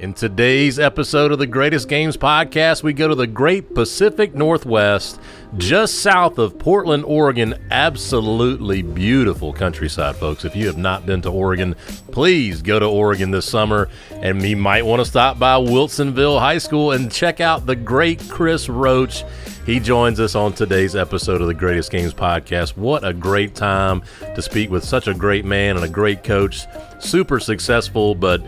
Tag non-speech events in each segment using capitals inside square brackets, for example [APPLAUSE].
In today's episode of the Greatest Games podcast, we go to the Great Pacific Northwest, just south of Portland, Oregon. Absolutely beautiful countryside, folks. If you have not been to Oregon, please go to Oregon this summer. And you might want to stop by Wilsonville High School and check out the great Chris Roche. He joins us on today's episode of the Greatest Games podcast. What a great time to speak with such a great man and a great coach. Super successful, but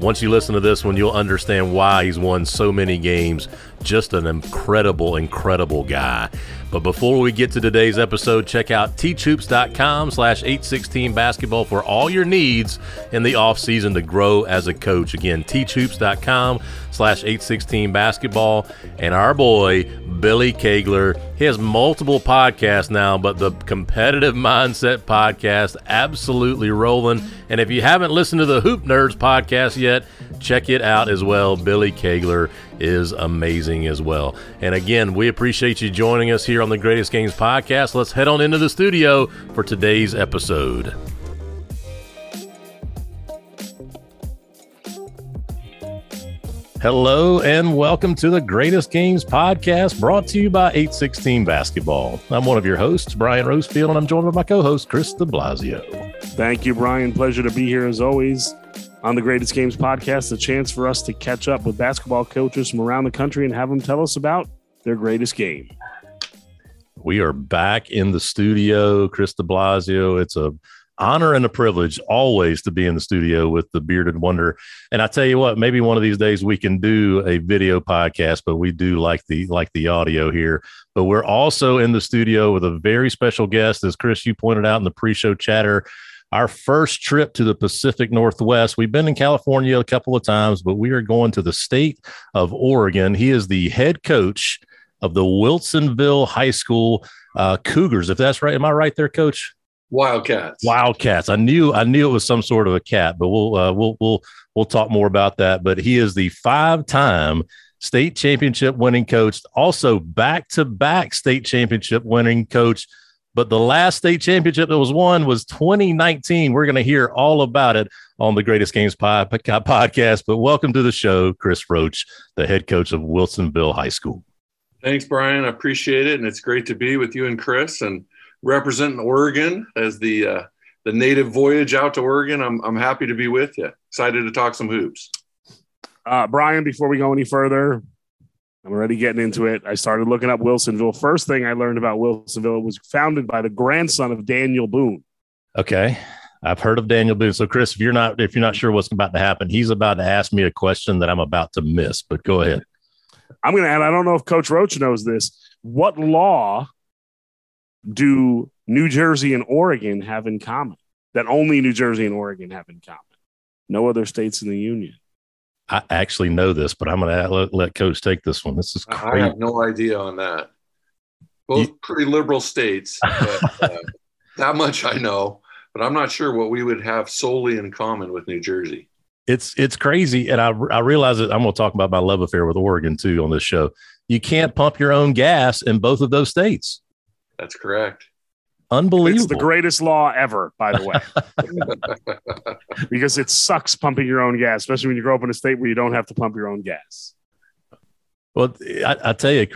once you listen to this one, you'll understand why he's won so many games. Just an incredible, incredible guy. But before we get to today's episode, check out teachhoops.com slash 816 basketball for all your needs in the offseason to grow as a coach. Again, teachhoops.com slash 816 basketball. And our boy, Billy Kegler, he has multiple podcasts now, but the Competitive [LAUGHS] Mindset podcast absolutely rolling. And if you haven't listened to the Hoop Nerds podcast yet, check it out as well. Billy Kegler is amazing as well. And again, we appreciate you joining us here on the Greatest Games podcast. Let's head on into the studio for today's episode. Hello and welcome to the Greatest Games podcast brought to you by 816 Basketball. I'm one of your hosts, Brian Rosefield, and I'm joined by my co host, Chris de Blasio. Thank you, Brian. Pleasure to be here as always on the Greatest Games podcast. A chance for us to catch up with basketball coaches from around the country and have them tell us about their greatest game. We are back in the studio, Chris de Blasio. It's a honor and a privilege always to be in the studio with the bearded wonder. And I tell you what, maybe one of these days we can do a video podcast, but we do like the like the audio here. But we're also in the studio with a very special guest, as Chris you pointed out in the pre-show chatter. Our first trip to the Pacific Northwest. We've been in California a couple of times, but we are going to the state of Oregon. He is the head coach of the Wilsonville High School uh, Cougars. If that's right, am I right there, Coach? Wildcats. Wildcats. I knew I knew it was some sort of a cat, but we'll uh, we'll we'll we'll talk more about that. But he is the five-time state championship winning coach, also back-to-back state championship winning coach. But the last state championship that was won was 2019. We're going to hear all about it on the Greatest Games podcast. But welcome to the show, Chris Roche, the head coach of Wilsonville High School. Thanks, Brian. I appreciate it, and it's great to be with you and Chris and representing Oregon as the uh, the native voyage out to Oregon. I'm I'm happy to be with you. Excited to talk some hoops. Uh, Brian, before we go any further, I'm already getting into it. I started looking up Wilsonville. First thing I learned about Wilsonville was founded by the grandson of Daniel Boone. Okay. I've heard of Daniel Boone. So Chris, if you're not if you're not sure what's about to happen, he's about to ask me a question that I'm about to miss, but go ahead. I'm going to add I don't know if coach Roche knows this. What law do New Jersey and Oregon have in common that only New Jersey and Oregon have in common? No other states in the union. I actually know this, but I'm going to let, let Coach take this one. This is crazy. I have no idea on that. Both you, pretty liberal states. [LAUGHS] But, uh, that much I know, but I'm not sure what we would have solely in common with New Jersey. It's it's crazy, and I I realize that I'm going to talk about my love affair with Oregon too on this show. You can't pump your own gas in both of those states. That's correct. Unbelievable. It's the greatest law ever, by the way, [LAUGHS] [LAUGHS] because it sucks pumping your own gas, especially when you grow up in a state where you don't have to pump your own gas. Well, I, I tell you,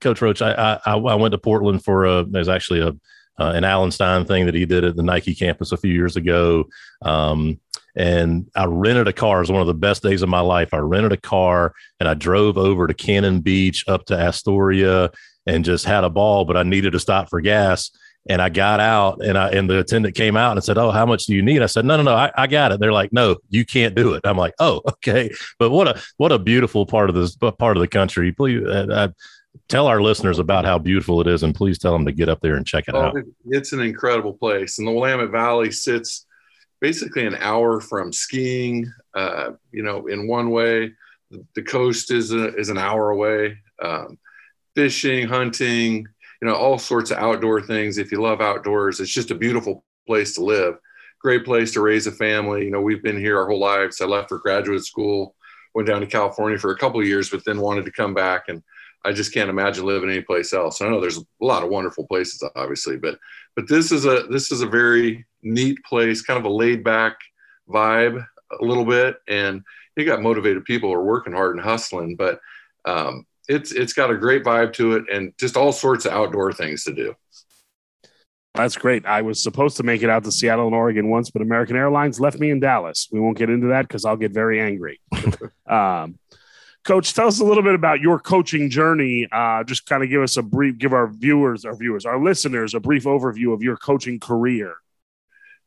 Coach Roche, I, I, I went to Portland for a. There's actually a uh, an Alan Stein thing that he did at the Nike campus a few years ago. Um, and I rented a car. It was one of the best days of my life. I rented a car and I drove over to Cannon Beach up to Astoria and just had a ball, but I needed to stop for gas. And I got out and I and the attendant came out and said, Oh, how much do you need? I said, No, no, no, I, I got it. They're like, No, you can't do it. I'm like, Oh, [LAUGHS] okay. But what a what a beautiful part of this part of the country. Please uh, uh, tell our listeners about how beautiful it is and please tell them to get up there and check it oh, out. It's an incredible place. And the Willamette Valley sits basically an hour from skiing, uh, you know, in one way. The coast is a, is an hour away. Um, fishing, hunting, you know, all sorts of outdoor things. If you love outdoors, it's just a beautiful place to live. Great place to raise a family. You know, we've been here our whole lives. I left for graduate school, went down to California for a couple of years, but then wanted to come back. And I just can't imagine living anyplace else. I know there's a lot of wonderful places, obviously, but but this is a this is a very neat place, kind of a laid back vibe a little bit. And you got motivated people who are working hard and hustling, but um, it's it's got a great vibe to it and just all sorts of outdoor things to do. That's great. I was supposed to make it out to Seattle and Oregon once, but American Airlines left me in Dallas. We won't get into that because I'll get very angry. [LAUGHS] um, Coach, tell us a little bit about your coaching journey. Uh, just kind of give us a brief, give our viewers, our viewers, our listeners, a brief overview of your coaching career.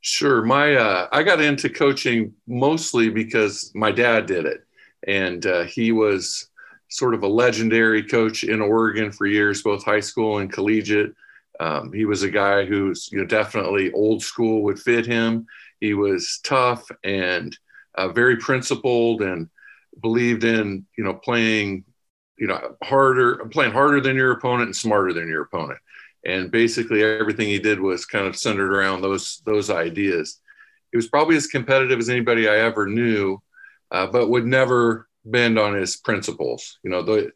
Sure. My uh, I got into coaching mostly because my dad did it, and uh, he was sort of a legendary coach in Oregon for years, both high school and collegiate. Um, he was a guy who's you know definitely old school would fit him. He was tough and uh, very principled and believed in you know playing you know harder playing harder than your opponent and smarter than your opponent. And basically everything he did was kind of centered around those those ideas. He was probably as competitive as anybody I ever knew, uh, but would never bend on his principles. You know, the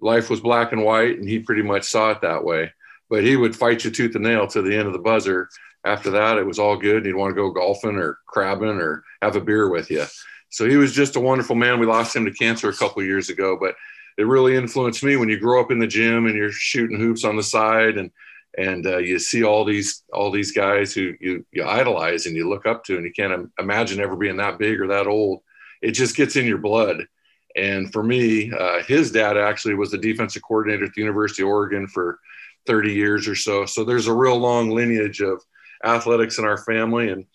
life was black and white, and he pretty much saw it that way but he would fight you tooth and nail to the end of the buzzer. After that, it was all good. He'd want to go golfing or crabbing or have a beer with you. So he was just a wonderful man. We lost him to cancer a couple years ago, but it really influenced me when you grow up in the gym and you're shooting hoops on the side and and uh, you see all these all these guys who you you idolize and you look up to and you can't imagine ever being that big or that old. It just gets in your blood. And for me, uh, his dad actually was the defensive coordinator at the University of Oregon for 30 years or so. So there's a real long lineage of athletics in our family. And,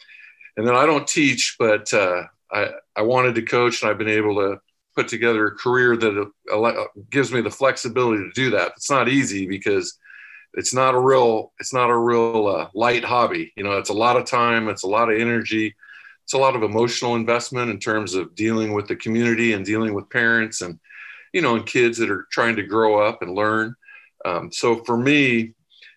and then I don't teach, but uh, I, I wanted to coach and I've been able to put together a career that gives me the flexibility to do that. It's not easy because it's not a real, it's not a real uh, light hobby. You know, it's a lot of time, it's a lot of energy. It's a lot of emotional investment in terms of dealing with the community and dealing with parents and, you know, and kids that are trying to grow up and learn. Um, so for me,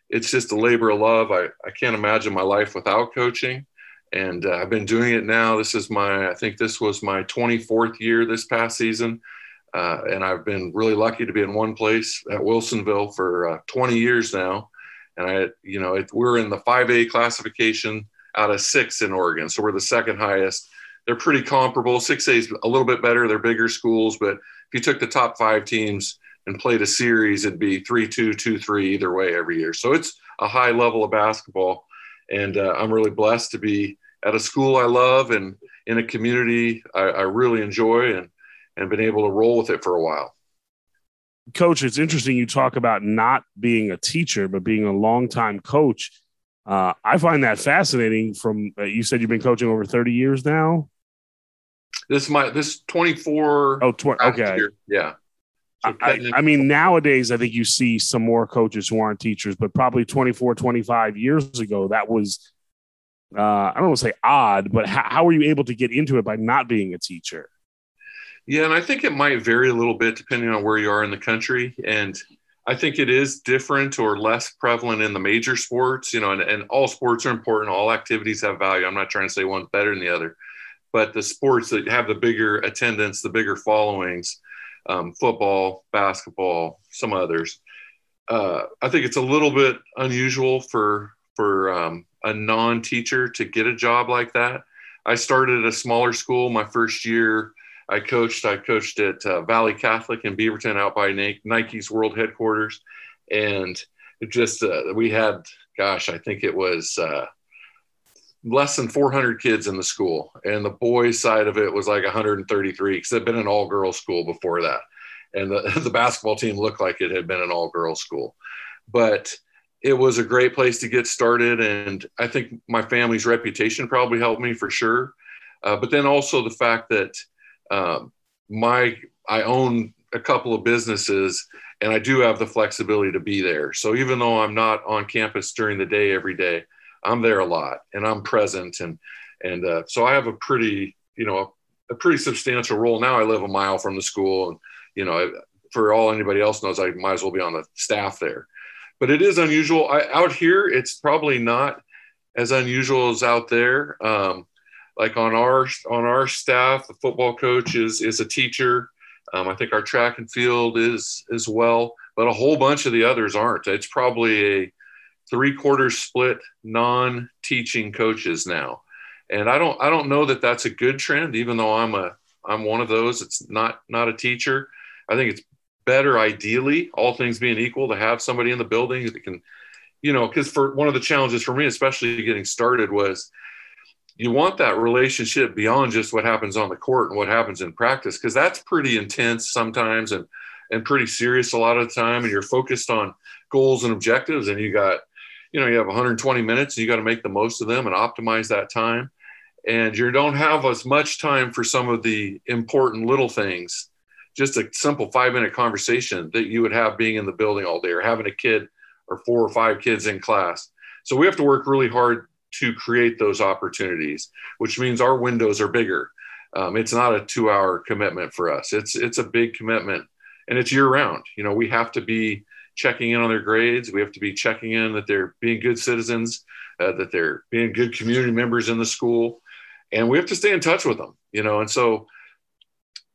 it's just a labor of love. I, I can't imagine my life without coaching. And uh, I've been doing it now. This is my, I think this was my 24th year this past season. Uh, and I've been really lucky to be in one place at Wilsonville for uh, 20 years now. And I, you know, it, we're in the 5A classification out of six in Oregon. So we're the second highest. They're pretty comparable. 6A is a little bit better. They're bigger schools, but if you took the top five teams, and played a series, it'd be 3 2, 2 3, either way every year. So it's a high level of basketball. And uh, I'm really blessed to be at a school I love and in a community I, I really enjoy and, and been able to roll with it for a while. Coach, it's interesting you talk about not being a teacher, but being a longtime coach. Uh, I find that fascinating. From uh, you said you've been coaching over 30 years now. This my this 24. Oh, tw- okay. Year. Yeah. I, I, mean, nowadays, I think you see some more coaches who aren't teachers, but probably 24, 25 years ago, that was, uh, I don't want to say odd, but how, how were you able to get into it by not being a teacher? Yeah, and I think it might vary a little bit depending on where you are in the country. And I think it is different or less prevalent in the major sports, you know, and, and all sports are important. All activities have value. I'm not trying to say one's better than the other, but the sports that have the bigger attendance, the bigger followings, um, football, basketball, some others. Uh, I think it's a little bit unusual for for um, a non-teacher to get a job like that. I started at a smaller school. My first year, I coached. I coached at uh, Valley Catholic in Beaverton, out by Nike's world headquarters, and just uh, we had, gosh, I think it was uh, less than 400 kids in the school, and the boys' side of it was like 133 because they'd been an all-girls school before that, and the, [LAUGHS] the basketball team looked like it had been an all-girls school, but it was a great place to get started, and I think my family's reputation probably helped me for sure, uh, but then also the fact that um, my I own a couple of businesses and I do have the flexibility to be there. So even though I'm not on campus during the day every day, I'm there a lot and I'm present and and uh, so I have a pretty you know a, a, pretty substantial role now. I live a mile from the school and you know for all anybody else knows, I might as well be on the staff there. But it is unusual I, out here. It's probably not as unusual as out there. Um, like on our on our staff, the football coach is is a teacher. Um, I think our track and field is as well, but a whole bunch of the others aren't. It's probably a three quarters split non-teaching coaches now and i don't i don't know that that's a good trend even though i'm a I'm one of those. It's not not a teacher. I think it's better, ideally, all things being equal, to have somebody in the building that can, you know, because for one of the challenges for me, especially getting started, was you want that relationship beyond just what happens on the court and what happens in practice, because that's pretty intense sometimes and and pretty serious a lot of the time, and you're focused on goals and objectives, and you got, you know, you have 120 minutes, and you got to make the most of them and optimize that time and you don't have as much time for some of the important little things. Just a simple five minute conversation that you would have being in the building all day or having a kid or four or five kids in class. So we have to work really hard to create those opportunities which means our windows are bigger. Um, it's not a two hour commitment for us. It's it's a big commitment and it's year round you know we have to be checking in on their grades. We have to be checking in that they're being good citizens uh, that they're being good community members in the school and we have to stay in touch with them, you know. And so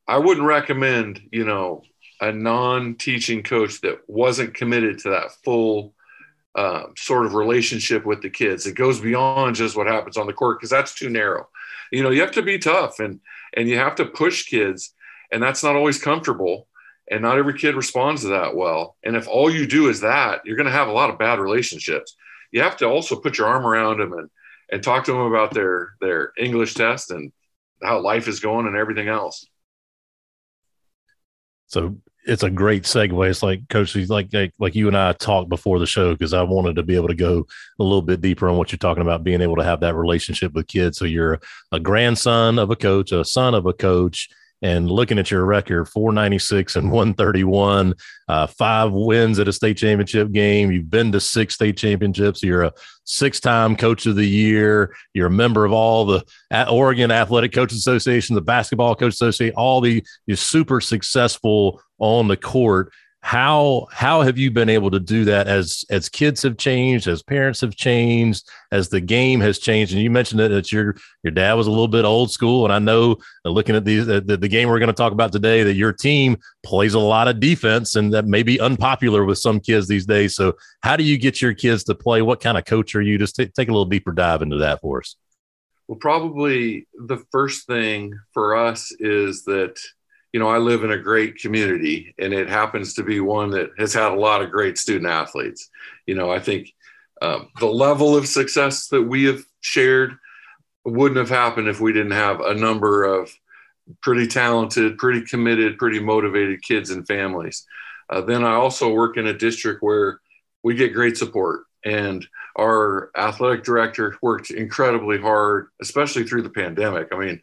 I wouldn't recommend, you know, a non-teaching coach that wasn't committed to that full um, sort of relationship with the kids. It goes beyond just what happens on the court because that's too narrow. You know, you have to be tough and and you have to push kids, and that's not always comfortable. And not every kid responds to that well. And if all you do is that, you're going to have a lot of bad relationships. You have to also put your arm around them and and talk to them about their their English test and how life is going and everything else. So it's a great segue. It's like Coach, like like, like you and I talked before the show because I wanted to be able to go a little bit deeper on what you're talking about, being able to have that relationship with kids. So you're a grandson of a coach, a son of a coach, and looking at your record 496 and 131 uh, five wins at a state championship game. You've been to six state championships. You're a six-time coach of the year. You're a member of all the oregon athletic coaches association the basketball coach association all the you're super successful on the court how how have you been able to do that as as kids have changed as parents have changed as the game has changed? And you mentioned that, that your your dad was a little bit old school and i know uh, looking at these the, the game we're going to talk about today that your team plays a lot of defense and that may be unpopular with some kids these days. So how do you get your kids to play? What kind of coach are you? Just t- take a little deeper dive into that for us. Well probably the first thing for us is that you know, I live in a great community and it happens to be one that has had a lot of great student athletes. You know, I think um, the level of success that we have shared wouldn't have happened if we didn't have a number of pretty talented, pretty committed, pretty motivated kids and families. Uh, then I also work in a district where we get great support. And our athletic director worked incredibly hard, especially through the pandemic. I mean,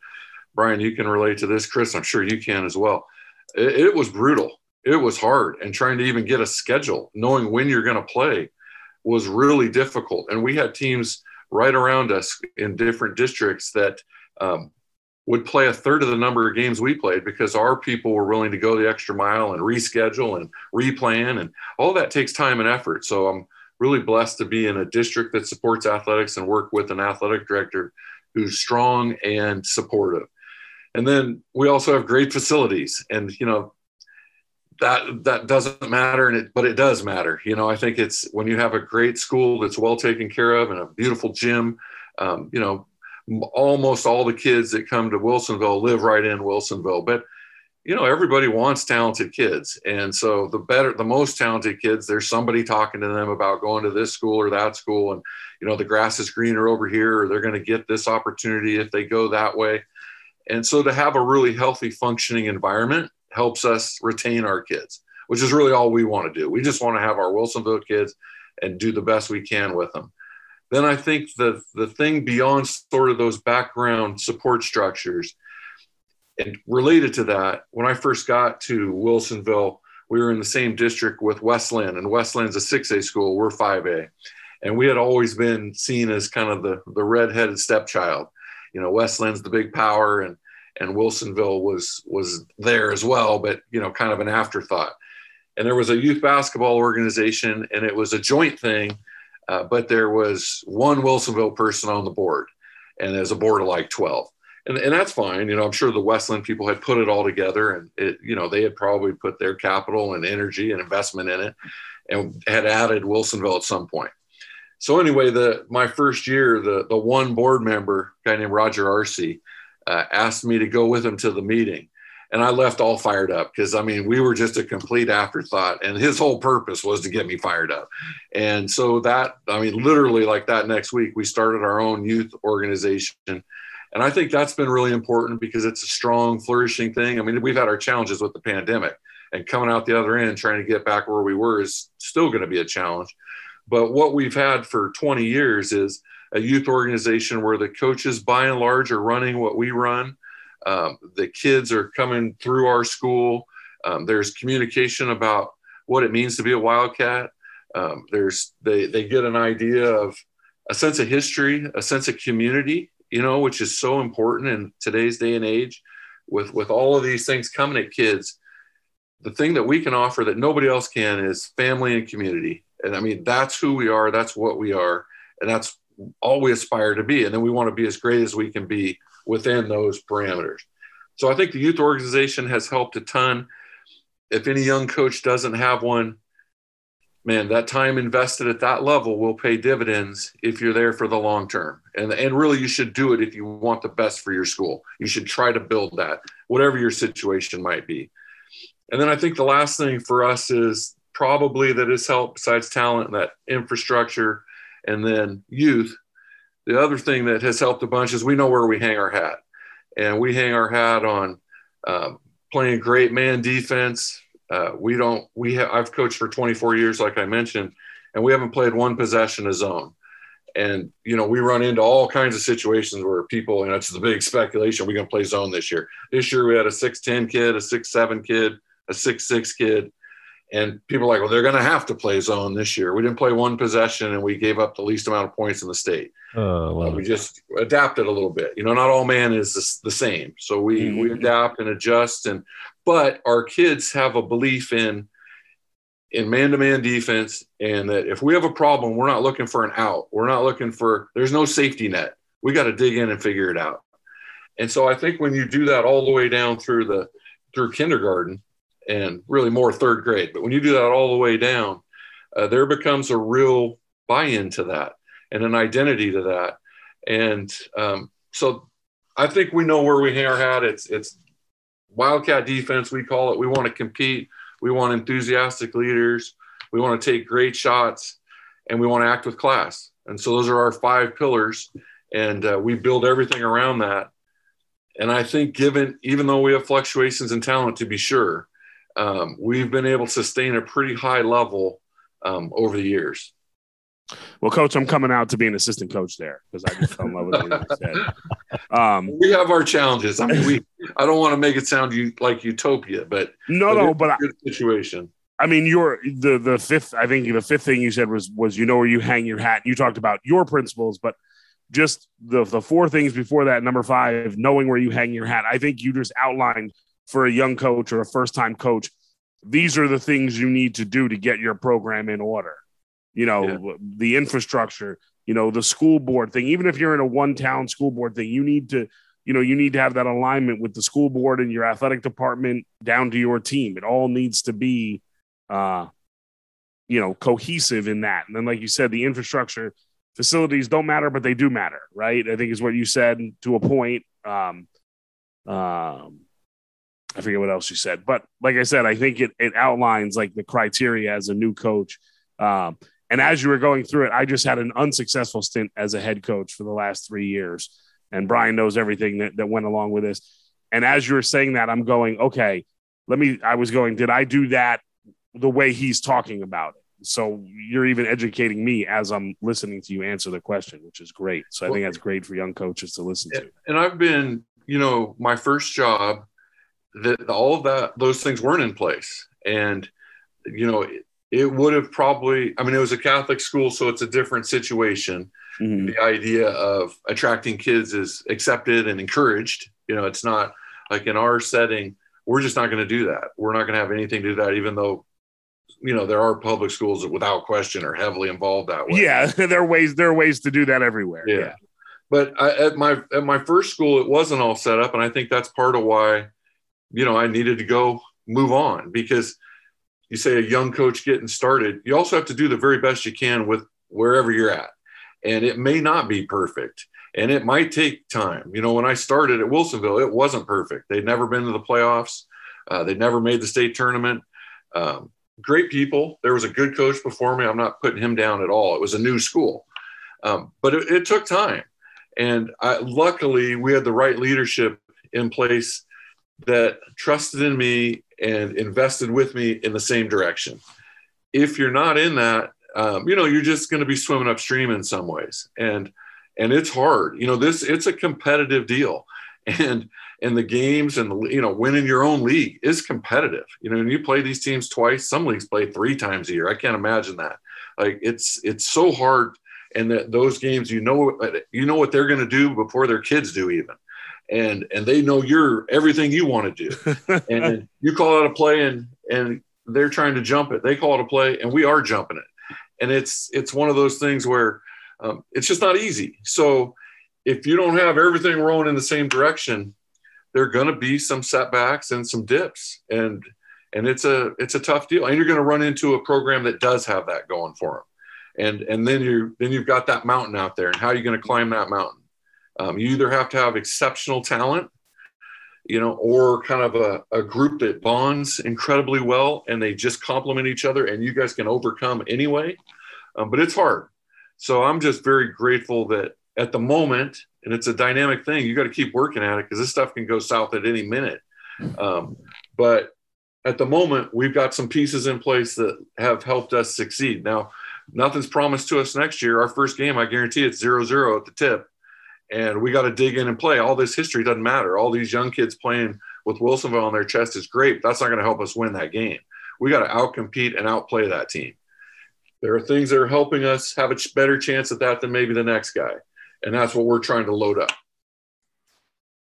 Brian, you can relate to this. Chris, I'm sure you can as well. It, it was brutal. It was hard. And trying to even get a schedule, knowing when you're going to play, was really difficult. And we had teams right around us in different districts that um, would play a third of the number of games we played because our people were willing to go the extra mile and reschedule and replan. And all that takes time and effort. So I'm really blessed to be in a district that supports athletics and work with an athletic director who's strong and supportive and then we also have great facilities and you know that that doesn't matter and it but it does matter. You know i think it's when you have a great school that's well taken care of and a beautiful gym um, you know almost all the kids that come to wilsonville live right in wilsonville but you know everybody wants talented kids. And so the better the most talented kids there's somebody talking to them about going to this school or that school and you know the grass is greener over here or they're going to get this opportunity if they go that way and so to have a really healthy, functioning environment helps us retain our kids, which is really all we want to do. We just want to have our Wilsonville kids and do the best we can with them. Then I think the, the thing beyond sort of those background support structures, and related to that, when I first got to Wilsonville, we were in the same district with West Linn, and West Linn's a 6A school, we're 5A. And we had always been seen as kind of the, the redheaded stepchild you know, West Linn's the big power and and Wilsonville was was there as well, but you know, kind of an afterthought. And there was a youth basketball organization, and it was a joint thing, uh, but there was one Wilsonville person on the board, and there's a board of like twelve. And, and that's fine. You know, I'm sure the West Linn people had put it all together and it, you know, they had probably put their capital and energy and investment in it and had added Wilsonville at some point so anyway, the my first year, the the one board member, guy named Roger Arce, uh, asked me to go with him to the meeting. And I left all fired up because I mean, we were just a complete afterthought. And his whole purpose was to get me fired up. And so that, I mean, literally like that next week, we started our own youth organization. And I think that's been really important because it's a strong, flourishing thing. I mean, we've had our challenges with the pandemic and coming out the other end, trying to get back where we were is still going to be a challenge. But what we've had for 20 years is a youth organization where the coaches, by and large, are running what we run. Um, the kids are coming through our school. Um, there's communication about what it means to be a Wildcat. Um, there's they they get an idea of a sense of history, a sense of community, you know, which is so important in today's day and age. With with all of these things coming at kids, the thing that we can offer that nobody else can is family and community. And I mean, that's who we are. That's what we are. And that's all we aspire to be. And then we want to be as great as we can be within those parameters. So I think the youth organization has helped a ton. If any young coach doesn't have one, man, that time invested at that level will pay dividends if you're there for the long term. And, and really, you should do it if you want the best for your school. You should try to build that, whatever your situation might be. And then I think the last thing for us is probably that has helped besides talent, and that infrastructure, and then youth. The other thing that has helped a bunch is we know where we hang our hat, and we hang our hat on um, playing great man defense. Uh, we don't. We have. I've coached for 24 years, like I mentioned, and we haven't played one possession of zone. And you know, we run into all kinds of situations where people, and it's the big speculation, we're going to play zone this year. This year we had a 6'10 kid, a 6'7 kid, a 6'6 kid, and people are like, well, they're going to have to play zone this year. We didn't play one possession, and we gave up the least amount of points in the state. Oh, uh, we just adapted a little bit. You know, not all man is the, the same, so we mm-hmm. we adapt and adjust. And but our kids have a belief in in man-to-man defense, and that if we have a problem, we're not looking for an out. We're not looking for. There's no safety net. We got to dig in and figure it out. And so I think when you do that all the way down through the through kindergarten, and really more third grade. But when you do that all the way down, uh, there becomes a real buy in to that and an identity to that. And um, so I think we know where we hang our hat. It's, it's Wildcat defense, we call it. We want to compete, we want enthusiastic leaders, we want to take great shots, and we want to act with class. And so those are our five pillars. And uh, we build everything around that. And I think, given even though we have fluctuations in talent, to be sure, um, we've been able to sustain a pretty high level um, over the years. Well, coach, I'm coming out to be an assistant coach there because I just fell in love with what you said. Um, we have our challenges. I mean, we. I don't want to make it sound you like utopia, but no, but no, but good I, situation. I mean, your the the fifth. I think the fifth thing you said was was you know where you hang your hat. You talked about your principles, but just the the four things before that. Number five, knowing where you hang your hat. I think you just outlined for a young coach or a first time coach, these are the things you need to do to get your program in order. You know, yeah. the infrastructure, you know, the school board thing. Even if you're in a one town school board thing, you need to, you know, you need to have that alignment with the school board and your athletic department down to your team. It all needs to be, uh, you know, cohesive in that. And then, like you said, the infrastructure facilities don't matter, but they do matter, right? I think is what you said to a point. Um, um, I forget what else you said, but like I said, I think it it outlines like the criteria as a new coach. Um, and as you were going through it, I just had an unsuccessful stint as a head coach for the last three years, and Brian knows everything that, that went along with this. And as you were saying that, I'm going, okay, let me. I was going, did I do that the way he's talking about it? So you're even educating me as I'm listening to you answer the question, which is great. So I think that's great for young coaches to listen to. And I've been, you know, my first job that all of that those things weren't in place. And you know it, it, would have probably i mean it was a catholic school so it's a different situation. Mm-hmm. the idea of attracting kids is accepted and encouraged. You know it's not like in our setting we're just not going to do that. We're not going to have anything to do that even though you know there are public schools that without question are heavily involved that way. Yeah [LAUGHS] there are ways there are ways to do that everywhere. Yeah, yeah. but I, at my at my first school it wasn't all set up and i think that's part of why you know, I needed to go move on because you say a young coach getting started, you also have to do the very best you can with wherever you're at. And it may not be perfect. and it might take time. You know, when I started at Wilsonville, it wasn't perfect. They'd never been to the playoffs. Uh, they'd never made the state tournament. Um, great people. There was a good coach before me. I'm not putting him down at all. It was a new school, um, but it, it, took time. And I, luckily, we had the right leadership in place that trusted in me and invested with me in the same direction. If you're not in that, um, you know, you're just going to be swimming upstream in some ways. And and it's hard. You know, this it's a competitive deal, [LAUGHS] and and the games and the you know winning your own league is competitive. You know, when you play these teams twice, some leagues play three times a year. I can't imagine that. Like it's it's so hard, and that those games, you know, you know what they're going to do before their kids do even. And, and they know you're everything you want to do [LAUGHS] and you call out a play and and they're trying to jump it they call it a play and we are jumping it and it's it's one of those things where um, it's just not easy. So if you don't have everything rolling in the same direction, there are going to be some setbacks and some dips, and and it's a it's a tough deal. And you're going to run into a program that does have that going for them, and and then you then you've got that mountain out there, and how are you going to climb that mountain? Um, you either have to have exceptional talent, you know, or kind of a, a group that bonds incredibly well, and they just complement each other, and you guys can overcome anyway. Um, but it's hard. So I'm just very grateful that at the moment, and it's a dynamic thing, you got to keep working at it because this stuff can go south at any minute. Um, but at the moment, we've got some pieces in place that have helped us succeed. Now, nothing's promised to us next year. Our first game, I guarantee it's zero zero at the tip. And we got to dig in and play. All this history doesn't matter. All these young kids playing with Wilsonville on their chest is great. That's not going to help us win that game. We got to outcompete and outplay that team there are things that are helping us have a better chance at that than maybe the next guy. And that's what we're trying to load up.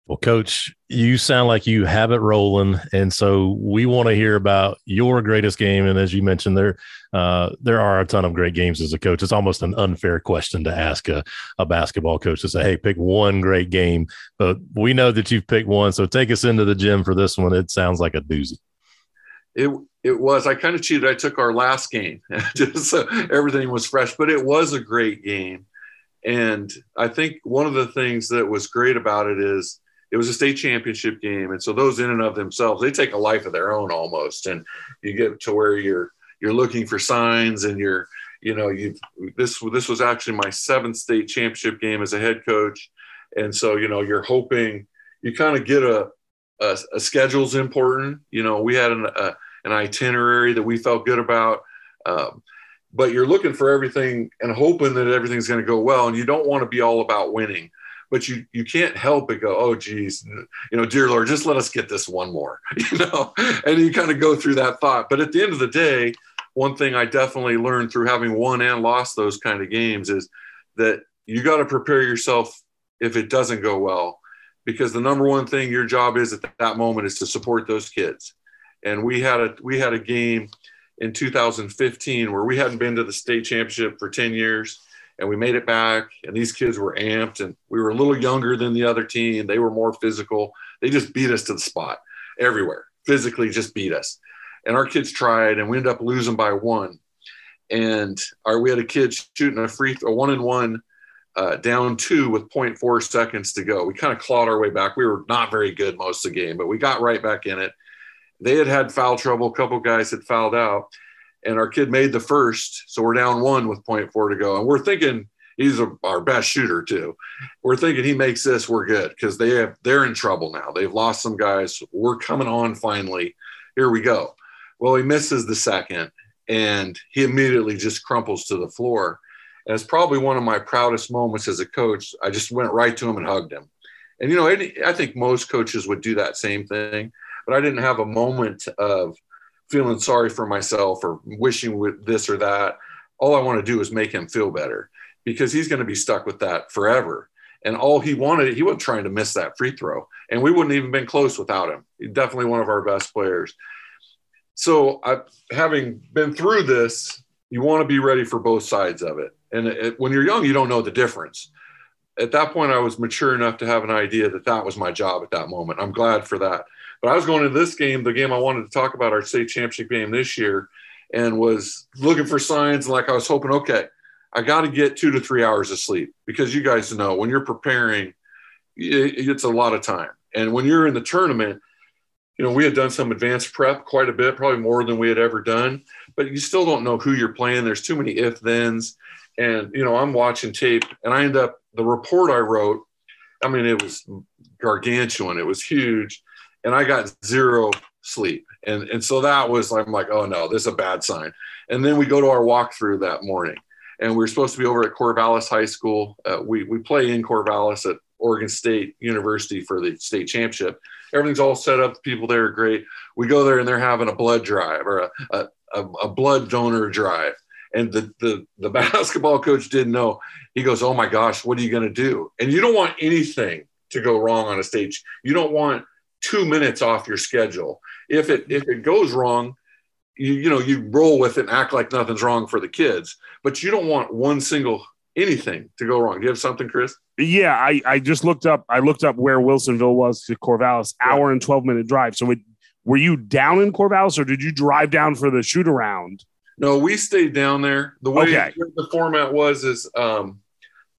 Well, coach, you sound like you have it rolling. And so we want to hear about your greatest game. And as you mentioned, there, uh, there are a ton of great games as a coach. It's almost an unfair question to ask a, a basketball coach to say, Hey, pick one great game, but we know that you've picked one. So take us into the gym for this one. It sounds like a doozy. It, it was i kind of cheated i took our last game [LAUGHS] just so everything was fresh but it was a great game and i think one of the things that was great about it is it was a state championship game. And so those in and of themselves they take a life of their own almost. And you get to where you're you're looking for signs and you're you know you this this was actually my seventh state championship game as a head coach. And so you know you're hoping you kind of get a, a, a schedule's important. You know we had an, a an itinerary that we felt good about. Um, but you're looking for everything and hoping that everything's going to go well. And you don't want to be all about winning, but you, you can't help but go, oh, geez, you know, dear Lord, just let us get this one more, [LAUGHS] you know, and you kind of go through that thought. But at the end of the day, one thing I definitely learned through having won and lost those kind of games is that you got to prepare yourself if it doesn't go well, because the number one thing your job is at that moment is to support those kids. And we had a we had a game in 2015 where we hadn't been to the state championship for 10 years and we made it back and these kids were amped and we were a little younger than the other team. They were more physical. They just beat us to the spot everywhere physically just beat us. And our kids tried and we ended up losing by one. And our we had a kid shooting a free a one and one uh, down two with 0.4 seconds to go. We kind of clawed our way back. We were not very good most of the game but we got right back in it. They had had foul trouble. A couple guys had fouled out, and our kid made the first. So we're down one with 0.4 to go. And we're thinking he's a, our best shooter too. We're thinking he makes this, we're good because they have they're in trouble now. They've lost some guys. We're coming on finally. Here we go. Well, he misses the second, and he immediately just crumples to the floor. And it's probably one of my proudest moments as a coach. I just went right to him and hugged him. And you know, I think most coaches would do that same thing but I didn't have a moment of feeling sorry for myself or wishing with this or that. All I want to do is make him feel better because he's going to be stuck with that forever. And all he wanted, he wasn't trying to miss that free throw. And we wouldn't even been close without him. He's definitely one of our best players. So, I, having been through this, you want to be ready for both sides of it. And it, when you're young, you don't know the difference. At that point, I was mature enough to have an idea that that was my job at that moment. I'm glad for that. But I was going into this game, the game I wanted to talk about, our state championship game this year, and was looking for signs. And Like I was hoping, okay, I got to get two to three hours of sleep because you guys know when you're preparing, it's a lot of time. And when you're in the tournament, you know, we had done some advanced prep quite a bit, probably more than we had ever done, but you still don't know who you're playing. There's too many if thens. And, you know, I'm watching tape and I end up, the report I wrote, I mean, it was gargantuan, it was huge. And I got zero sleep. And, and so that was, I'm like, oh no, this is a bad sign. And then we go to our walkthrough that morning and we are supposed to be over at Corvallis High School. Uh, we, we play in Corvallis at Oregon State University for the state championship. Everything's all set up. People there are great. We go there and they're having a blood drive or a, a, a blood donor drive. And the, the, the [LAUGHS] basketball coach didn't know. He goes, Oh my gosh, what are you going to do? And you don't want anything to go wrong on a stage. You don't want two minutes off your schedule. If it, if it goes wrong, you, you know, you roll with it and act like nothing's wrong for the kids, but you don't want one single anything to go wrong. Do you have something, Chris? Yeah, I, I just looked up. I looked up where Wilsonville was to Corvallis, hour and twelve minute drive. So, it, were you down in Corvallis, or did you drive down for the shoot around? No, we stayed down there. The way okay. the format was is um,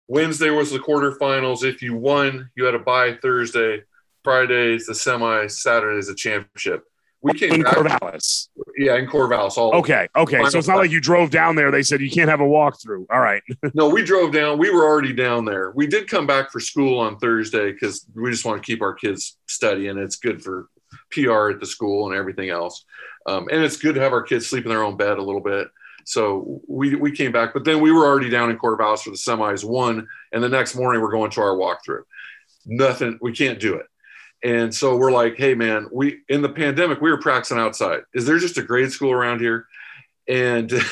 Wednesday was the quarterfinals. If you won, you had to buy Thursday. Fridays the semi. Saturdays the championship. We came in back, Corvallis. Yeah, in Corvallis. All okay, okay. So it's not like you drove down there. They said you can't have a walkthrough. All right. [LAUGHS] no, we drove down. We were already down there. We did come back for school on Thursday because we just want to keep our kids studying. It's good for PR at the school and everything else, um, and it's good to have our kids sleep in their own bed a little bit. So we we came back, but then we were already down in Corvallis for the semis one, and the next morning we're going to our walkthrough. Nothing. We can't do it. And so we're like, hey, man, we in the pandemic, we were practicing outside. Is there just a grade school around here? And [LAUGHS]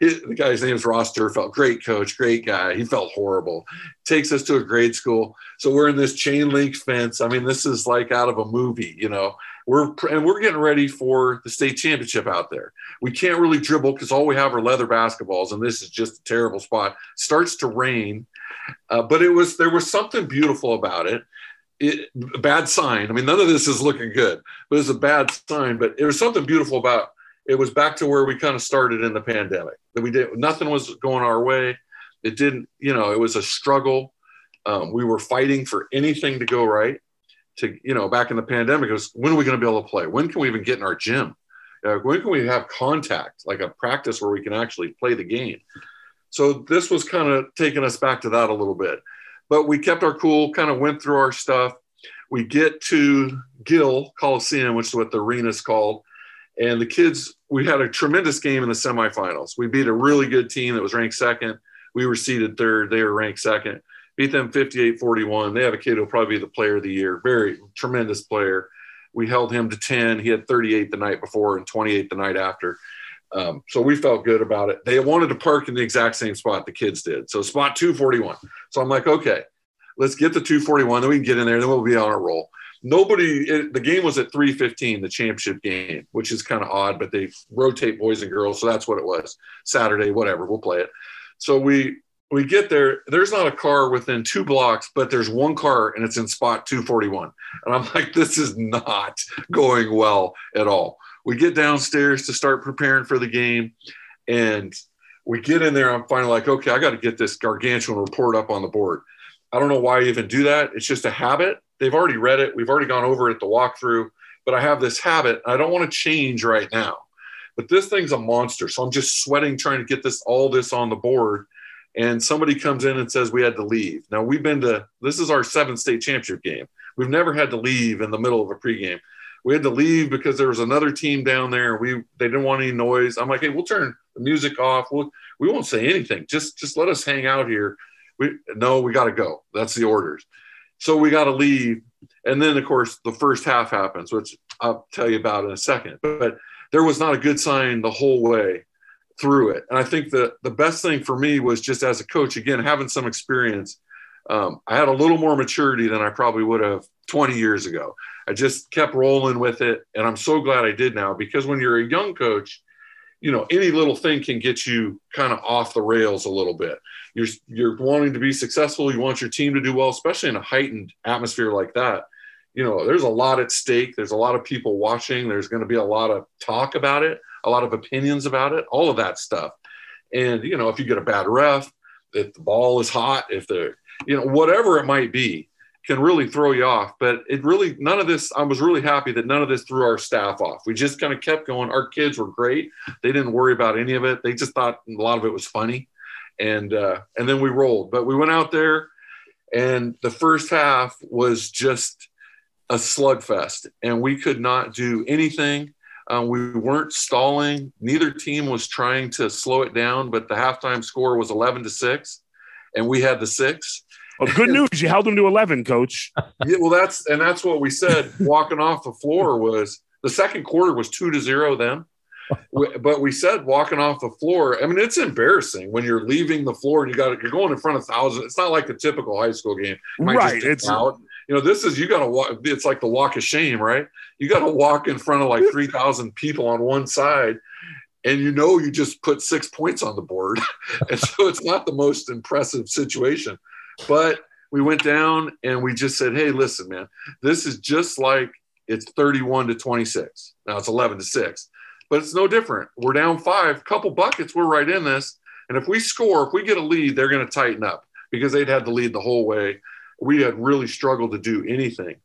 it, the guy's name is Ross Durfelt, great coach, great guy. He felt horrible. Takes us to a grade school. So we're in this chain link fence. I mean, this is like out of a movie, you know. We're and we're getting ready for the state championship out there. We can't really dribble because all we have are leather basketballs, and this is just a terrible spot. Starts to rain, uh, but it was there was something beautiful about it it, a bad sign. I mean, none of this is looking good, but it's a bad sign. But it was something beautiful about it. Was back to where we kind of started in the pandemic. That we did nothing was going our way. It didn't, you know, it was a struggle. Um, we were fighting for anything to go right. To you know, back in the pandemic, it was when are we going to be able to play? When can we even get in our gym? Uh, when can we have contact, like a practice where we can actually play the game? So this was kind of taking us back to that a little bit but we kept our cool, kind of went through our stuff. We get to Gill Coliseum, which is what the arena is called. And the kids, we had a tremendous game in the semifinals. We beat a really good team that was ranked second. We were seeded third. They were ranked second. Beat them 58 41. They have a kid who'll probably be the player of the year. Very tremendous player. We held him to 10. He had 38 the night before and 28 the night after. Um, so we felt good about it. They wanted to park in the exact same spot the kids did. So spot 241. So I'm like, okay, let's get the 241. Then we can get in there. Then we'll be on a roll. Nobody, it, the game was at 315, the championship game, which is kind of odd, but they rotate boys and girls. So that's what it was. Saturday, whatever, we'll play it. So we, we get there. There's not a car within two blocks, but there's one car and it's in spot 241. And I'm like, this is not going well at all we get downstairs to start preparing for the game and we get in there i'm finally like okay i got to get this gargantuan report up on the board. I don't know why i even do that. It's just a habit. They've already read it. We've already gone over it at the walkthrough but i have this habit i don't want to change right now. But this thing's a monster so i'm just sweating trying to get this all this on the board and somebody comes in and says we had to leave. Now we've been to this is our seventh state championship game. We've never had to leave in the middle of a pregame we had to leave because there was another team down there. We they didn't want any noise. I'm like, hey, we'll turn the music off. We'll, we won't say anything. Just just let us hang out here. We no, we got to go. That's the orders. So we got to leave. And then of course the first half happens, which I'll tell you about in a second. But there was not a good sign the whole way through it. And I think the the best thing for me was just as a coach, again, having some experience. Um, I had a little more maturity than I probably would have 20 years ago. I just kept rolling with it. And I'm so glad I did now because when you're a young coach, you know, any little thing can get you kind of off the rails a little bit. You're, you're wanting to be successful. You want your team to do well, especially in a heightened atmosphere like that. You know, there's a lot at stake. There's a lot of people watching. There's going to be a lot of talk about it, a lot of opinions about it, all of that stuff. And, you know, if you get a bad ref, if the ball is hot, if the you know whatever it might be, can really throw you off. But it really none of this. I was really happy that none of this threw our staff off. We just kind of kept going. Our kids were great. They didn't worry about any of it. They just thought a lot of it was funny, and uh, and then we rolled. But we went out there, and the first half was just a slugfest, and we could not do anything. Um, we weren't stalling. Neither team was trying to slow it down, but the halftime score was 11 to 6, and we had the six. Well, good [LAUGHS] news. You held them to 11, coach. Yeah, well, that's and that's what we said walking off the floor was the second quarter was two to zero then. but we said walking off the floor. I mean, it's embarrassing when you're leaving the floor and you got you're going in front of thousands. It's not like a typical high school game, right? It's out. You know, this is you got to walk. It's like the walk of shame, right? You got to walk in front of like [LAUGHS] three thousand people on one side, and you know you just put six points on the board, [LAUGHS] and so it's not the most impressive situation. But we went down and we just said, hey, listen, man, this is just like it's 31 to 26. Now it's 11 to 6, but it's no different. We're down five, couple buckets, we're right in this. And if we score, if we get a lead, they're going to tighten up because they'd had the lead the whole way. We had really struggled to do anything.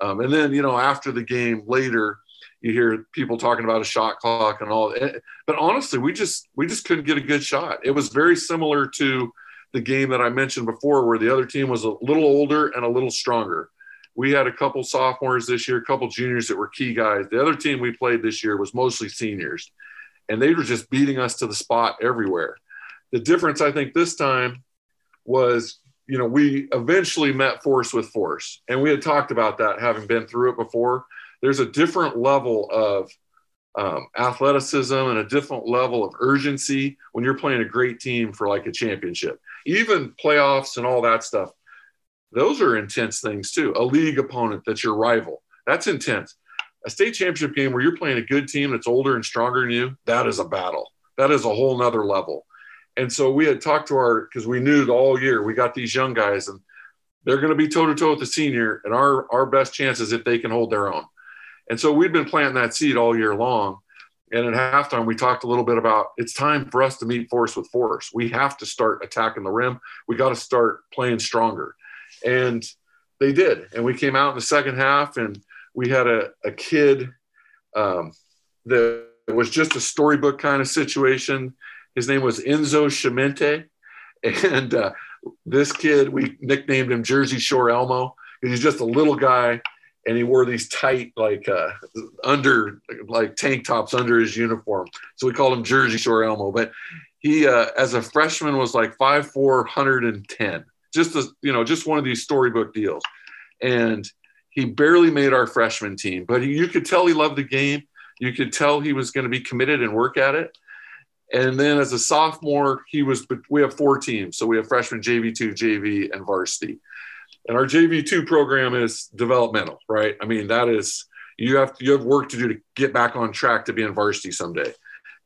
Um, and then, you know, after the game later, you hear people talking about a shot clock and all. Eh, but honestly, we just we just couldn't get a good shot. It was very similar to the game that I mentioned before, where the other team was a little older and a little stronger. We had a couple sophomores this year, a couple juniors that were key guys. The other team we played this year was mostly seniors, and they were just beating us to the spot everywhere. The difference, I think, this time was, you know, we eventually met force with force, and we had talked about that having been through it before. There's a different level of um, athleticism and a different level of urgency when you're playing a great team for like a championship even playoffs and all that stuff, those are intense things too. A league opponent that's your rival, that's intense. A state championship game where you're playing a good team that's older and stronger than you, that is a battle. That is a whole nother level. And so we had talked to our, because we knew all year we got these young guys and they're going to be toe to toe with the senior. And our, our best chance is if they can hold their own. And so we've been planting that seed all year long. And at halftime, we talked a little bit about it's time for us to meet force with force. We have to start attacking the rim. We got to start playing stronger. And they did. And we came out in the second half and we had a, a kid um, that was just a storybook kind of situation. His name was Enzo Chimente. [LAUGHS] And uh, this kid, we nicknamed him Jersey Shore Elmo. He's just a little guy and he wore these tight like uh, under like tank tops under his uniform. So we called him jersey shore elmo. But he uh, as a freshman was like five four hundred and ten. Just a, you know just one of these storybook deals. And he barely made our freshman team. But you could tell he loved the game. You could tell he was going to be committed and work at it. And then as a sophomore he was we have four teams. So we have freshman jv2 jv and varsity and our JV2 program is developmental, right? I mean, that is you have you have work to do to get back on track to be in varsity someday.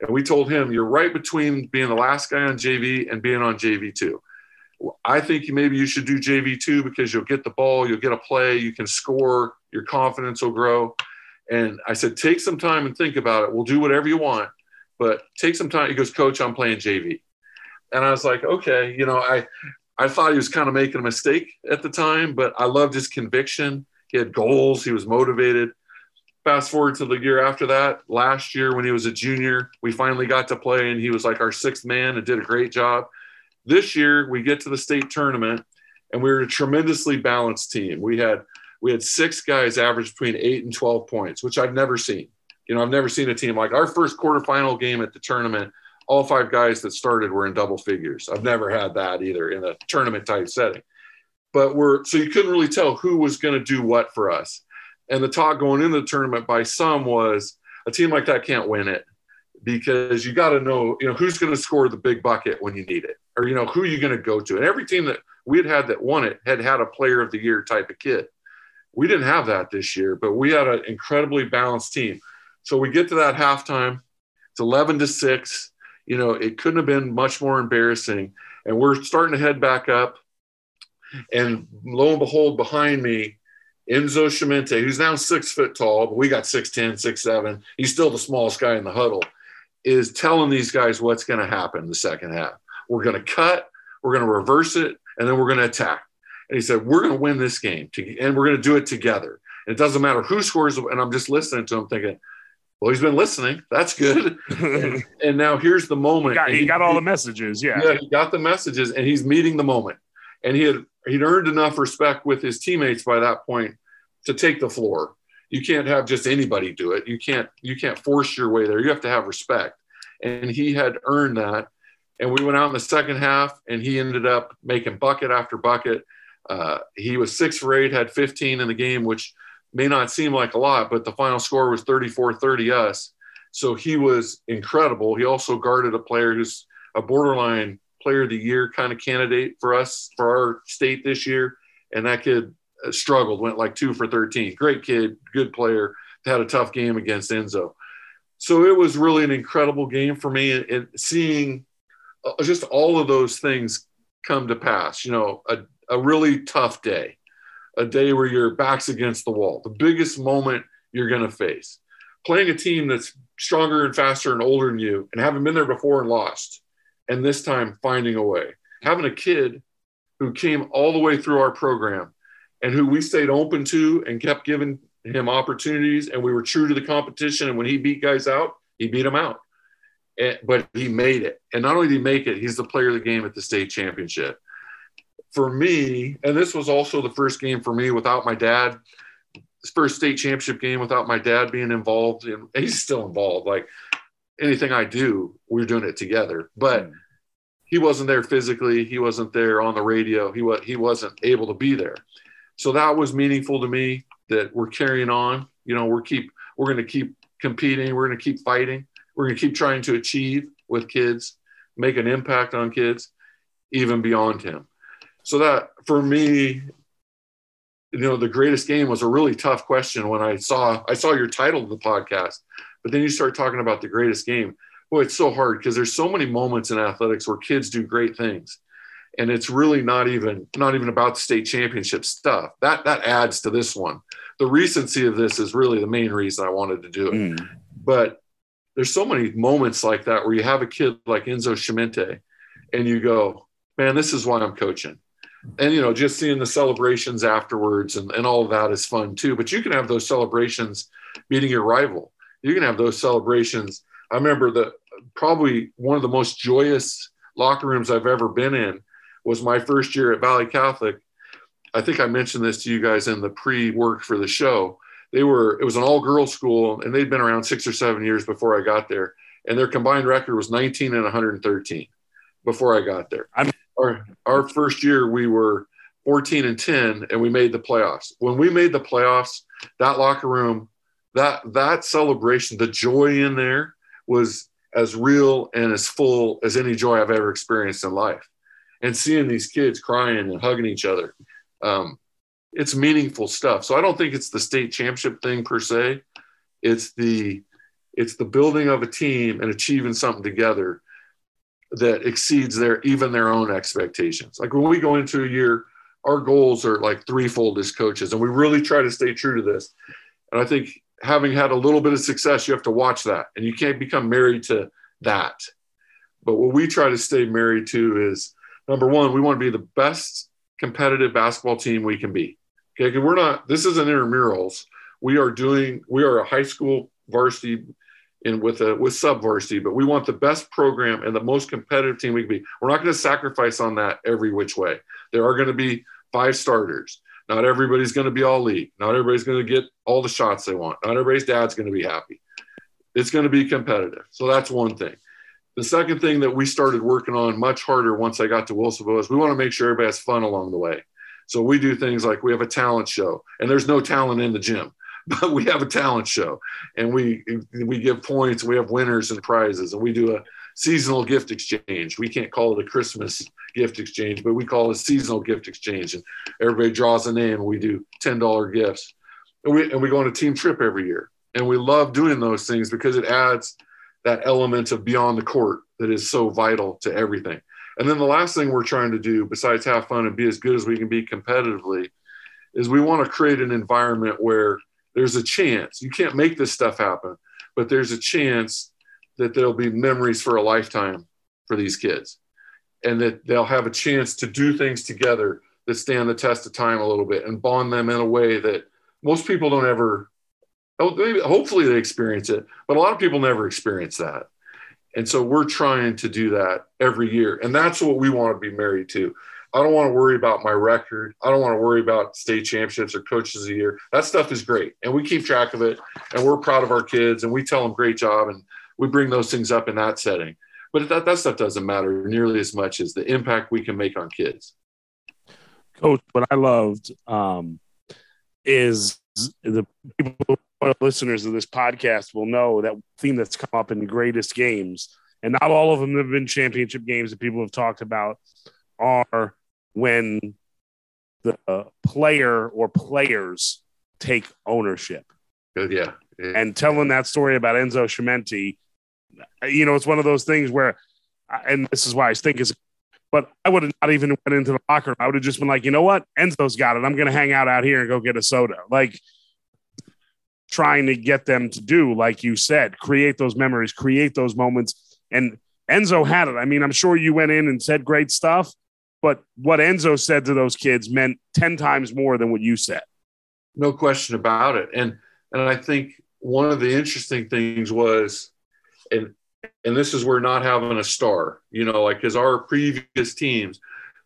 And we told him you're right between being the last guy on JV and being on JV2. I think maybe you should do JV2 because you'll get the ball, you'll get a play, you can score, your confidence will grow. And I said, take some time and think about it. We'll do whatever you want, but take some time. He goes, Coach, I'm playing JV. And I was like, okay, you know, I I thought he was kind of making a mistake at the time, but I loved his conviction. He had goals, he was motivated. Fast forward to the year after that, last year when he was a junior, we finally got to play and he was like our sixth man and did a great job. This year, we get to the state tournament and we were a tremendously balanced team. We had we had six guys average between eight and 12 points, which I've never seen. You know, I've never seen a team like our first quarterfinal game at the tournament all five guys that started were in double figures. I've never had that either in a tournament type setting. But we're so you couldn't really tell who was going to do what for us. And the talk going into the tournament by some was a team like that can't win it because you got to know, you know, who's going to score the big bucket when you need it, or you know, who are you going to go to. And every team that we had had that won it had had a player of the year type of kid. We didn't have that this year, but we had an incredibly balanced team. So we get to that halftime. It's 11 to 6 you know, it couldn't have been much more embarrassing. And we're starting to head back up. And lo and behold, behind me, Enzo Chimente, who's now six foot tall, but we got 6'10, 6'7. He's still the smallest guy in the huddle, is telling these guys what's going to happen the second half. We're going to cut. we're going to reverse it, and then we're going to attack. And he said, We're going to win this game, and we're going to do it together. And it doesn't matter who scores. And I'm just listening to him thinking, well, he's been listening. That's good. and, [LAUGHS] and, now here's the moment. He got, he, he got all the messages. Yeah. Yeah. He got the messages and he's meeting the moment. And he had, he'd earned enough respect with his teammates by that point to take the floor. You can't have just anybody do it. You can't, you can't force your way there. You have to have respect. And he had earned that. And we went out in the second half and he ended up making bucket after bucket. Uh, he was six for eight, had 15 in the game, which may not seem like a lot, but the final score was 34 30 us. So he was incredible. He also guarded a player who's a borderline player of the year kind of candidate for us, for our state this year. And that kid uh, struggled, went like two for 13. Great kid, good player, had a tough game against Enzo. So it was really an incredible game for me. And seeing uh, just all of those things come to pass, you know, a, a really tough day a day where your back's against the wall, the biggest moment you're going to face. Playing a team that's stronger and faster and older than you and having been there before and lost, and this time finding a way. Having a kid who came all the way through our program and who we stayed open to and kept giving him opportunities, and we were true to the competition. And when he beat guys out, he beat them out. And, but he made it. And not only did he make it, he's the player of the game at the state championship for me, and this was also the first game for me without my dad, first state championship game without my dad being involved. And he's still involved. Like anything I do, we're doing it together. But hmm. he wasn't there physically. He wasn't there on the radio. He was he wasn't able to be there. So that was meaningful to me that we're carrying on. You know, we're keep we're going to keep competing. We're going to keep fighting. We're going to keep trying to achieve with kids, make an impact on kids, even beyond him so that for me you know the greatest game was a really tough question when i saw i saw your title of the podcast but then you start talking about the greatest game. Boy it's so hard because there's so many moments in athletics where kids do great things and it's really not even not even about the state championship stuff. That that adds to this one. The recency of this is really the main reason i wanted to do it. Mm. but there's so many moments like that where you have a kid like enzo Chimente and you go man this is why i'm coaching and you know just seeing the celebrations afterwards and, and all of that is fun too. But you can have those celebrations meeting your rival. You can have those celebrations. I remember that probably one of the most joyous locker rooms i've ever been in was my first year at valley catholic. I think i mentioned this to you guys in the pre-work for the show. They were it was an all-girls school and they'd been around six or seven years before i got there. And their combined record was 19 and 113 before i got there. I'm- our our first year we were 14 and 10 and we made the playoffs. When we made the playoffs, that locker room, that that celebration, the joy in there was as real and as full as any joy I've ever experienced in life. And seeing these kids crying and hugging each other, um, it's meaningful stuff. So I don't think it's the state championship thing per se. It's the it's the building of a team and achieving something together that exceeds their even their own expectations. Like when we go into a year, our goals are like threefold as coaches, and we really try to stay true to this. And I think having had a little bit of success, you have to watch that, and you can't become married to that. But what we try to stay married to is number one, we want to be the best competitive basketball team we can be. Okay, we're not. This isn't intramurals. We are doing. We are a high school varsity in with a with sub varsity, but we want the best program and the most competitive team we can be. We're not going to sacrifice on that every which way. There are going to be five starters. Not everybody's going to be all league. Not everybody's going to get all the shots they want. Not everybody's dad's going to be happy. It's going to be competitive. So that's one thing. The second thing that we started working on much harder once I got to Wilsonville is we want to make sure everybody has fun along the way. So we do things like we have a talent show, and there's no talent in the gym. But we have a talent show and we we give points we have winners and prizes and we do a seasonal gift exchange. We can't call it a christmas gift exchange but we call it a seasonal gift exchange and everybody draws a name and we do $10 gifts. And we, and we go on a team trip every year and we love doing those things because it adds that element of beyond the court that is so vital to everything. And then the last thing we're trying to do besides have fun and be as good as we can be competitively is we want to create an environment where there's a chance. You can't make this stuff happen, but there's a chance that there'll be memories for a lifetime for these kids. and that they'll have a chance to do things together that stand the test of time a little bit and bond them in a way that most people don't ever oh, hopefully they experience it but a lot of people never experience that. And so we're trying to do that every year. And that's what we want to be married to i don't want to worry about my record. I don't want to worry about state championships or coaches of the year. That stuff is great and we keep track of it and we're proud of our kids and we tell them great job and we bring those things up in that setting. But that, that stuff doesn't matter nearly as much as the impact we can make on kids. Coach what i loved um, is the people listeners of this podcast will know that theme that's come up in the greatest games and not all of them have been championship games that people have talked about are when the player or players take ownership yeah. and telling that story about enzo Chimente, you know it's one of those things where and this is why i think is but I would have not even went into the locker room. I would have just been like, you know what? Enzo's got it. I'm going to hang out out here and go get a soda. Like trying to get them to do, like you said, create those memories, create those moments. And Enzo had it. I mean, I'm sure you went in and said great stuff, but what Enzo said to those kids meant 10 times more than what you said. No question about it. And and I think one of the interesting things was, and and this is where not having a star, you know, like because our previous teams,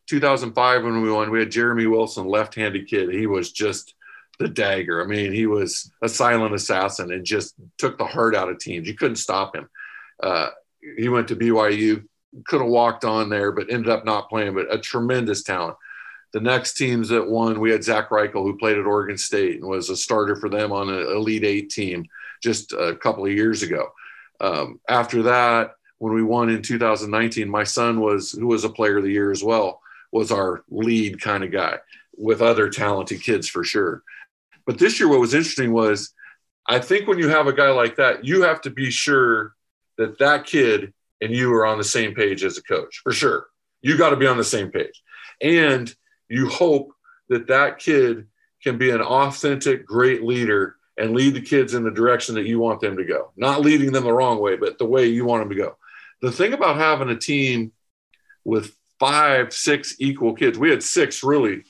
2005 when we won, we had Jeremy Wilson, left-handed kid. He was just the dagger. I mean, he was a silent assassin and just took the heart out of teams. You couldn't stop him. Uh, he went to BYU, could have walked on there, but ended up not playing. But a tremendous talent. The next teams that won, we had Zach Reichle, who played at Oregon State and was a starter for them on an Elite Eight team just a couple of years ago. Um, after that, when we won in 2019, my son was, who was a player of the year as well, was our lead kind of guy with other talented kids for sure. But this year, what was interesting was I think when you have a guy like that, you have to be sure that that kid and you are on the same page as a coach for sure. You got to be on the same page. And you hope that that kid can be an authentic, great leader and lead the kids in the direction that you want them to go. Not leading them the wrong way, but the way you want them to go. The thing about having a team with five, six equal kids, we had six really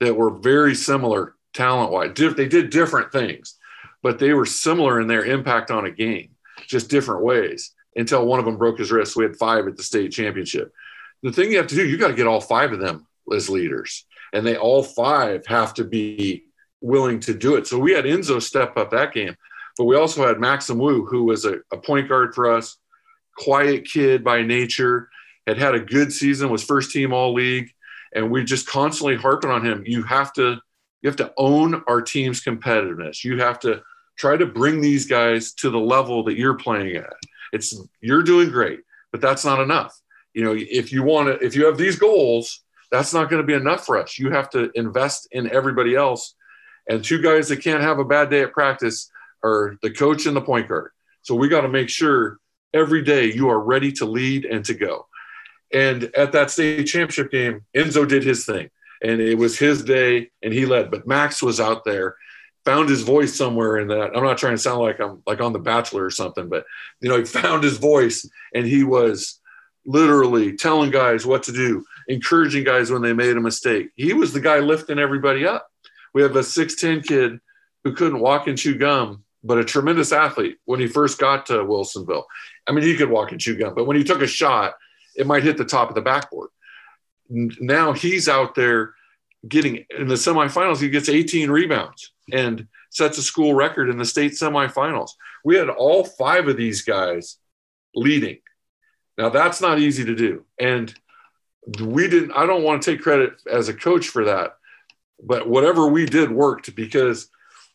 that were very similar talent wise. They did different things, but they were similar in their impact on a game, just different ways until one of them broke his wrist. We had five at the state championship. The thing you have to do, you got to get all five of them as leaders, and they all five have to be willing to do it. So we had Enzo step up that game, but we also had Maxim Wu, who was a, a point guard for us, quiet kid by nature, had had a good season, was first team all league. And we just constantly harping on him. You have to, you have to own our team's competitiveness. You have to try to bring these guys to the level that you're playing at. It's you're doing great, but that's not enough. You know, if you want to, if you have these goals, that's not going to be enough for us. You have to invest in everybody else and two guys that can't have a bad day at practice are the coach and the point guard. So we got to make sure every day you are ready to lead and to go. And at that state championship game, Enzo did his thing and it was his day and he led. But Max was out there, found his voice somewhere in that. I'm not trying to sound like I'm like on The Bachelor or something, but you know, he found his voice and he was literally telling guys what to do, encouraging guys when they made a mistake. He was the guy lifting everybody up. We have a 6'10 kid who couldn't walk and chew gum, but a tremendous athlete when he first got to Wilsonville. I mean, he could walk and chew gum, but when he took a shot, it might hit the top of the backboard. Now he's out there getting in the semifinals, he gets 18 rebounds and sets a school record in the state semifinals. We had all five of these guys leading. Now that's not easy to do. And we didn't, I don't want to take credit as a coach for that but whatever we did worked because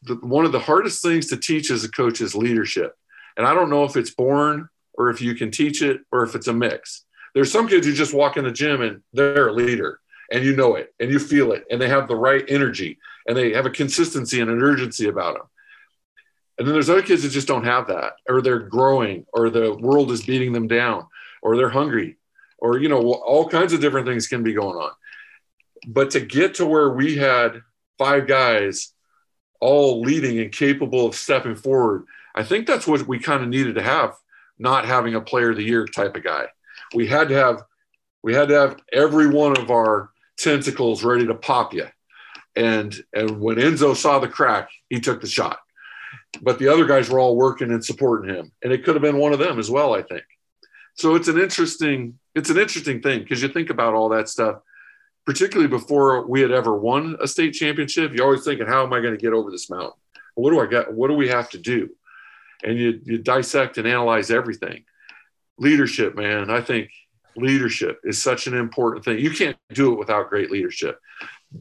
the, one of the hardest things to teach as a coach is leadership. And I don't know if it's born or if you can teach it or if it's a mix. There's some kids who just walk in the gym and they're a leader and you know it and you feel it and they have the right energy and they have a consistency and an urgency about them. And then there's other kids that just don't have that or they're growing or the world is beating them down or they're hungry or, you know, all kinds of different things can be going on but to get to where we had five guys all leading and capable of stepping forward, I think that's what we kind of needed to have, not having a player of the year type of guy. We had to have We had to have every one of our tentacles ready to pop you. And and when Enzo saw the crack, he took the shot. But the other guys were all working and supporting him. And it could have been one of them as well, I think. So it's an interesting, it's an interesting thing because you think about all that stuff, particularly before we had ever won a state championship. You're always thinking, how am I going to get over this mountain? What do I got? What do we have to do? And you, you dissect and analyze everything. Leadership, man. I think leadership is such an important thing. You can't do it without great leadership.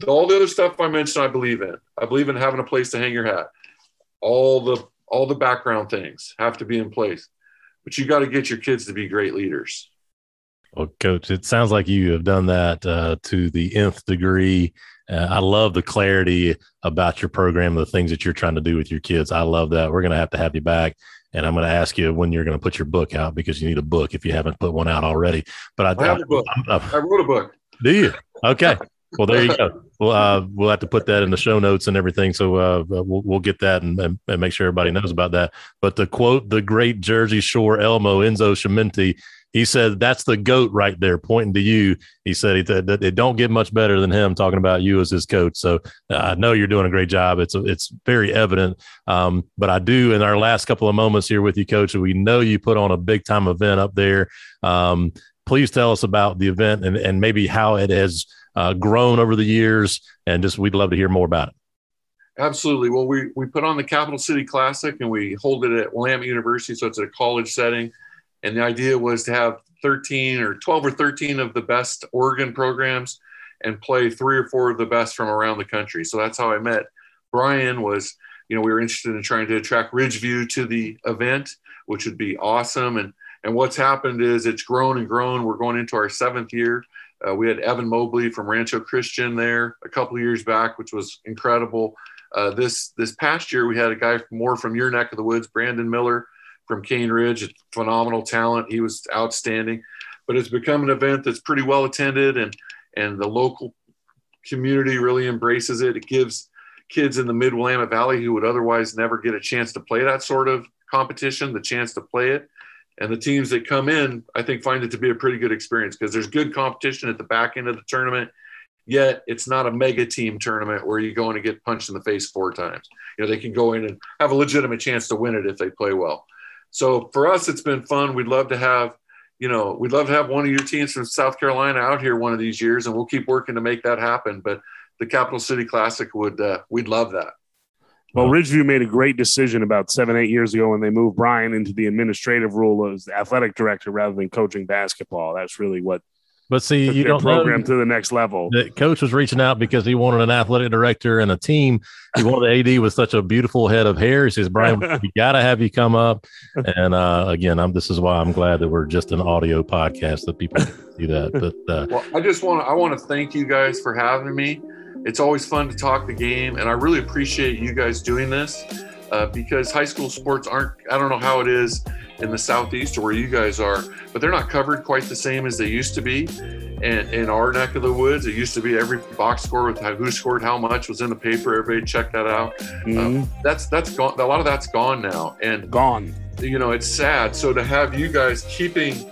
All the other stuff I mentioned, I believe in. I believe in having a place to hang your hat. All the all the background things have to be in place, but you got to get your kids to be great leaders. Well, coach, it sounds like you have done that uh, to the nth degree. Uh, I love the clarity about your program, the things that you're trying to do with your kids. I love that. We're going to have to have you back and I'm going to ask you when you're going to put your book out because you need a book if you haven't put one out already. But I, I have a book. I, I wrote a book. Do you? Okay. [LAUGHS] Well, there you go. Well, uh, we'll have to put that in the show notes and everything. So uh, we'll, we'll get that and, and, make sure everybody knows about that. But to quote the great Jersey Shore Elmo Enzo Schmintti, he said that's the goat right there, pointing to you. He said that it don't get much better than him talking about you as his coach. So uh, I know you're doing a great job. It's it's very evident. Um, but I do in our last couple of moments here with you, coach. We know you put on a big time event up there. Um, please tell us about the event and and maybe how it has uh, grown over the years, and just we'd love to hear more about it. Absolutely. Well, we we put on the Capital City Classic and we hold it at Willamette University, so it's a college setting and the idea was to have 13 or 12 or 13 of the best Oregon programs and play three or four of the best from around the country. So that's how I met Brian was, you know, we were interested in trying to attract Ridgeview to the event, which would be awesome. And, and what's happened is it's grown and grown. We're going into our seventh year. Uh, we had Evan Mobley from Rancho Christian there a couple of years back, which was incredible. Uh, this this past year, we had a guy more from your neck of the woods, Brandon Miller, from Cane Ridge, phenomenal talent. He was outstanding, but it's become an event that's pretty well attended and and the local community really embraces it. It gives kids in the Mid Willamette Valley who would otherwise never get a chance to play that sort of competition the chance to play it. And the teams that come in, I think, find it to be a pretty good experience because there's good competition at the back end of the tournament. Yet it's not a mega team tournament where you go in and get punched in the face four times. You know, they can go in and have a legitimate chance to win it if they play well. So for us, it's been fun. We'd love to have, you know, we'd love to have one of your teams from South Carolina out here one of these years, and we'll keep working to make that happen. But the Capital City Classic would, uh, we'd love that. Well, Ridgeview made a great decision about seven, eight years ago when they moved Brian into the administrative role as the athletic director rather than coaching basketball. That's really what but see, you don't program to the next level. The coach was reaching out because he wanted an athletic director and a team. He wanted the AD with such a beautiful head of hair. He says, "Brian, [LAUGHS] we got to have you come up." And uh, again, I'm, this is why I'm glad that we're just an audio podcast that people can see that. But uh, well, I just want to I want to thank you guys for having me. It's always fun to talk the game, and I really appreciate you guys doing this uh, because high school sports aren't. I don't know how it is in the southeast or where you guys are, but they're not covered quite the same as they used to be. And in our neck of the woods, it used to be every box score with who scored how much was in the paper. Everybody checked that out. Mm-hmm. Um, that's that's gone. A lot of that's gone now, and gone. You know, it's sad. So to have you guys keeping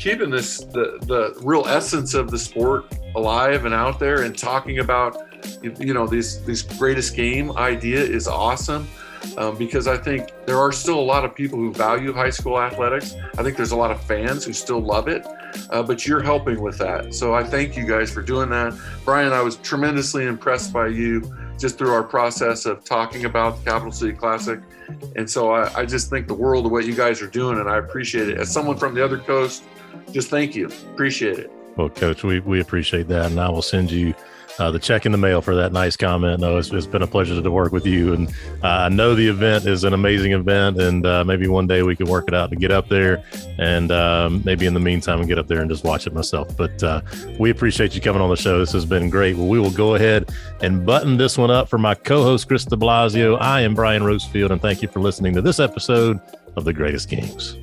keeping this the the real essence of the sport alive and out there and talking about you know these these greatest game idea is awesome um, because I think there are still a lot of people who value high school athletics. I think there's a lot of fans who still love it, uh, but you're helping with that. So I thank you guys for doing that. Brian, I was tremendously impressed by you just through our process of talking about the Capital City Classic. And so I, I just think the world of what you guys are doing, and I appreciate it. As someone from the other coast, just thank you. Appreciate it. Well, Coach, we, we appreciate that. And I will send you uh, the check in the mail for that nice comment. No, it's, it's been a pleasure to work with you. And uh, I know the event is an amazing event, and uh, maybe one day we can work it out to get up there. And um, maybe in the meantime, get up there and just watch it myself. But uh, we appreciate you coming on the show. This has been great. Well, we will go ahead and button this one up for my co host, Chris de Blasio. I am Brian Rosefield, and thank you for listening to this episode of The Greatest Games.